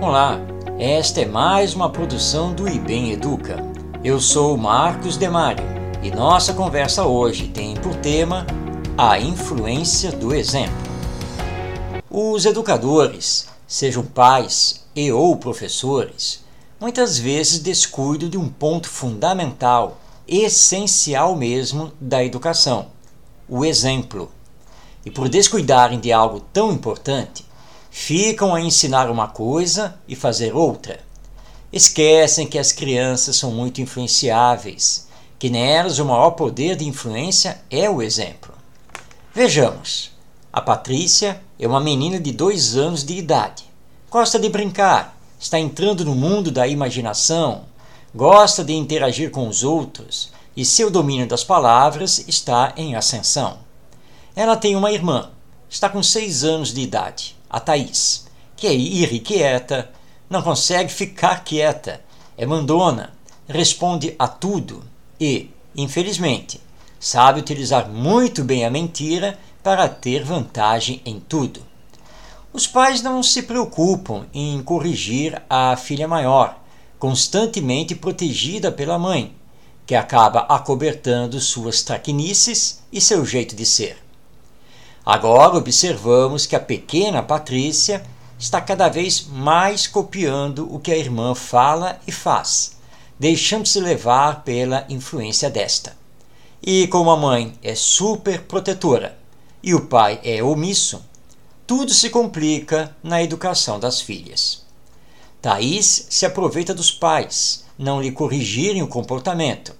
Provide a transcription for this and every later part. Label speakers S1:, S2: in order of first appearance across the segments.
S1: Olá, esta é mais uma produção do IBEM Educa. Eu sou Marcos Demário e nossa conversa hoje tem por tema a influência do exemplo. Os educadores, sejam pais e ou professores, muitas vezes descuidam de um ponto fundamental, essencial mesmo da educação: o exemplo. E por descuidarem de algo tão importante, ficam a ensinar uma coisa e fazer outra. Esquecem que as crianças são muito influenciáveis, que nelas o maior poder de influência é o exemplo. Vejamos. A Patrícia é uma menina de dois anos de idade. Gosta de brincar, está entrando no mundo da imaginação, gosta de interagir com os outros e seu domínio das palavras está em ascensão. Ela tem uma irmã, está com seis anos de idade a Thaís, que é irrequieta, não consegue ficar quieta, é mandona, responde a tudo e, infelizmente, sabe utilizar muito bem a mentira para ter vantagem em tudo. Os pais não se preocupam em corrigir a filha maior, constantemente protegida pela mãe, que acaba acobertando suas traquinices e seu jeito de ser. Agora observamos que a pequena Patrícia está cada vez mais copiando o que a irmã fala e faz, deixando-se levar pela influência desta. E como a mãe é super protetora e o pai é omisso, tudo se complica na educação das filhas. Thaís se aproveita dos pais não lhe corrigirem o comportamento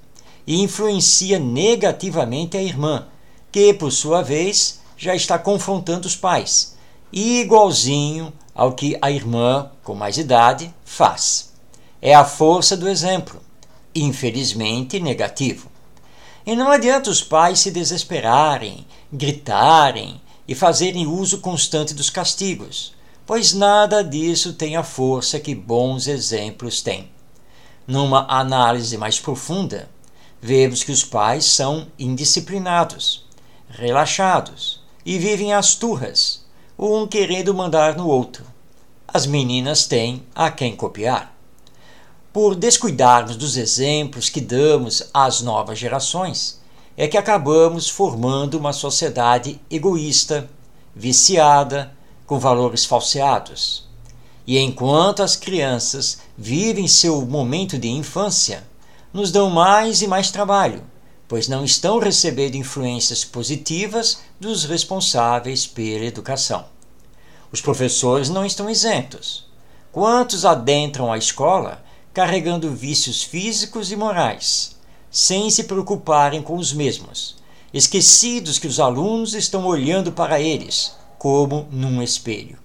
S1: e influencia negativamente a irmã, que, por sua vez, já está confrontando os pais, igualzinho ao que a irmã, com mais idade, faz. É a força do exemplo, infelizmente negativo. E não adianta os pais se desesperarem, gritarem e fazerem uso constante dos castigos, pois nada disso tem a força que bons exemplos têm. Numa análise mais profunda, vemos que os pais são indisciplinados, relaxados, e vivem as turras, um querendo mandar no outro. As meninas têm a quem copiar. Por descuidarmos dos exemplos que damos às novas gerações, é que acabamos formando uma sociedade egoísta, viciada, com valores falseados. E enquanto as crianças vivem seu momento de infância, nos dão mais e mais trabalho, pois não estão recebendo influências positivas dos responsáveis pela educação. Os professores não estão isentos. Quantos adentram a escola carregando vícios físicos e morais, sem se preocuparem com os mesmos, esquecidos que os alunos estão olhando para eles como num espelho?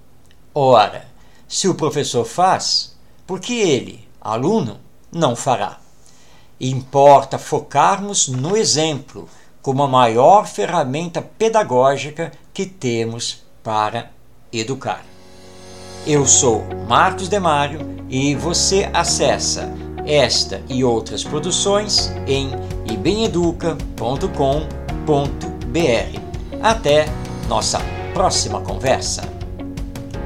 S1: Ora, se o professor faz, por que ele, aluno, não fará? Importa focarmos no exemplo como a maior ferramenta pedagógica que temos para educar. Eu sou Marcos Demário e você acessa esta e outras produções em ibeneduca.com.br. Até nossa próxima conversa.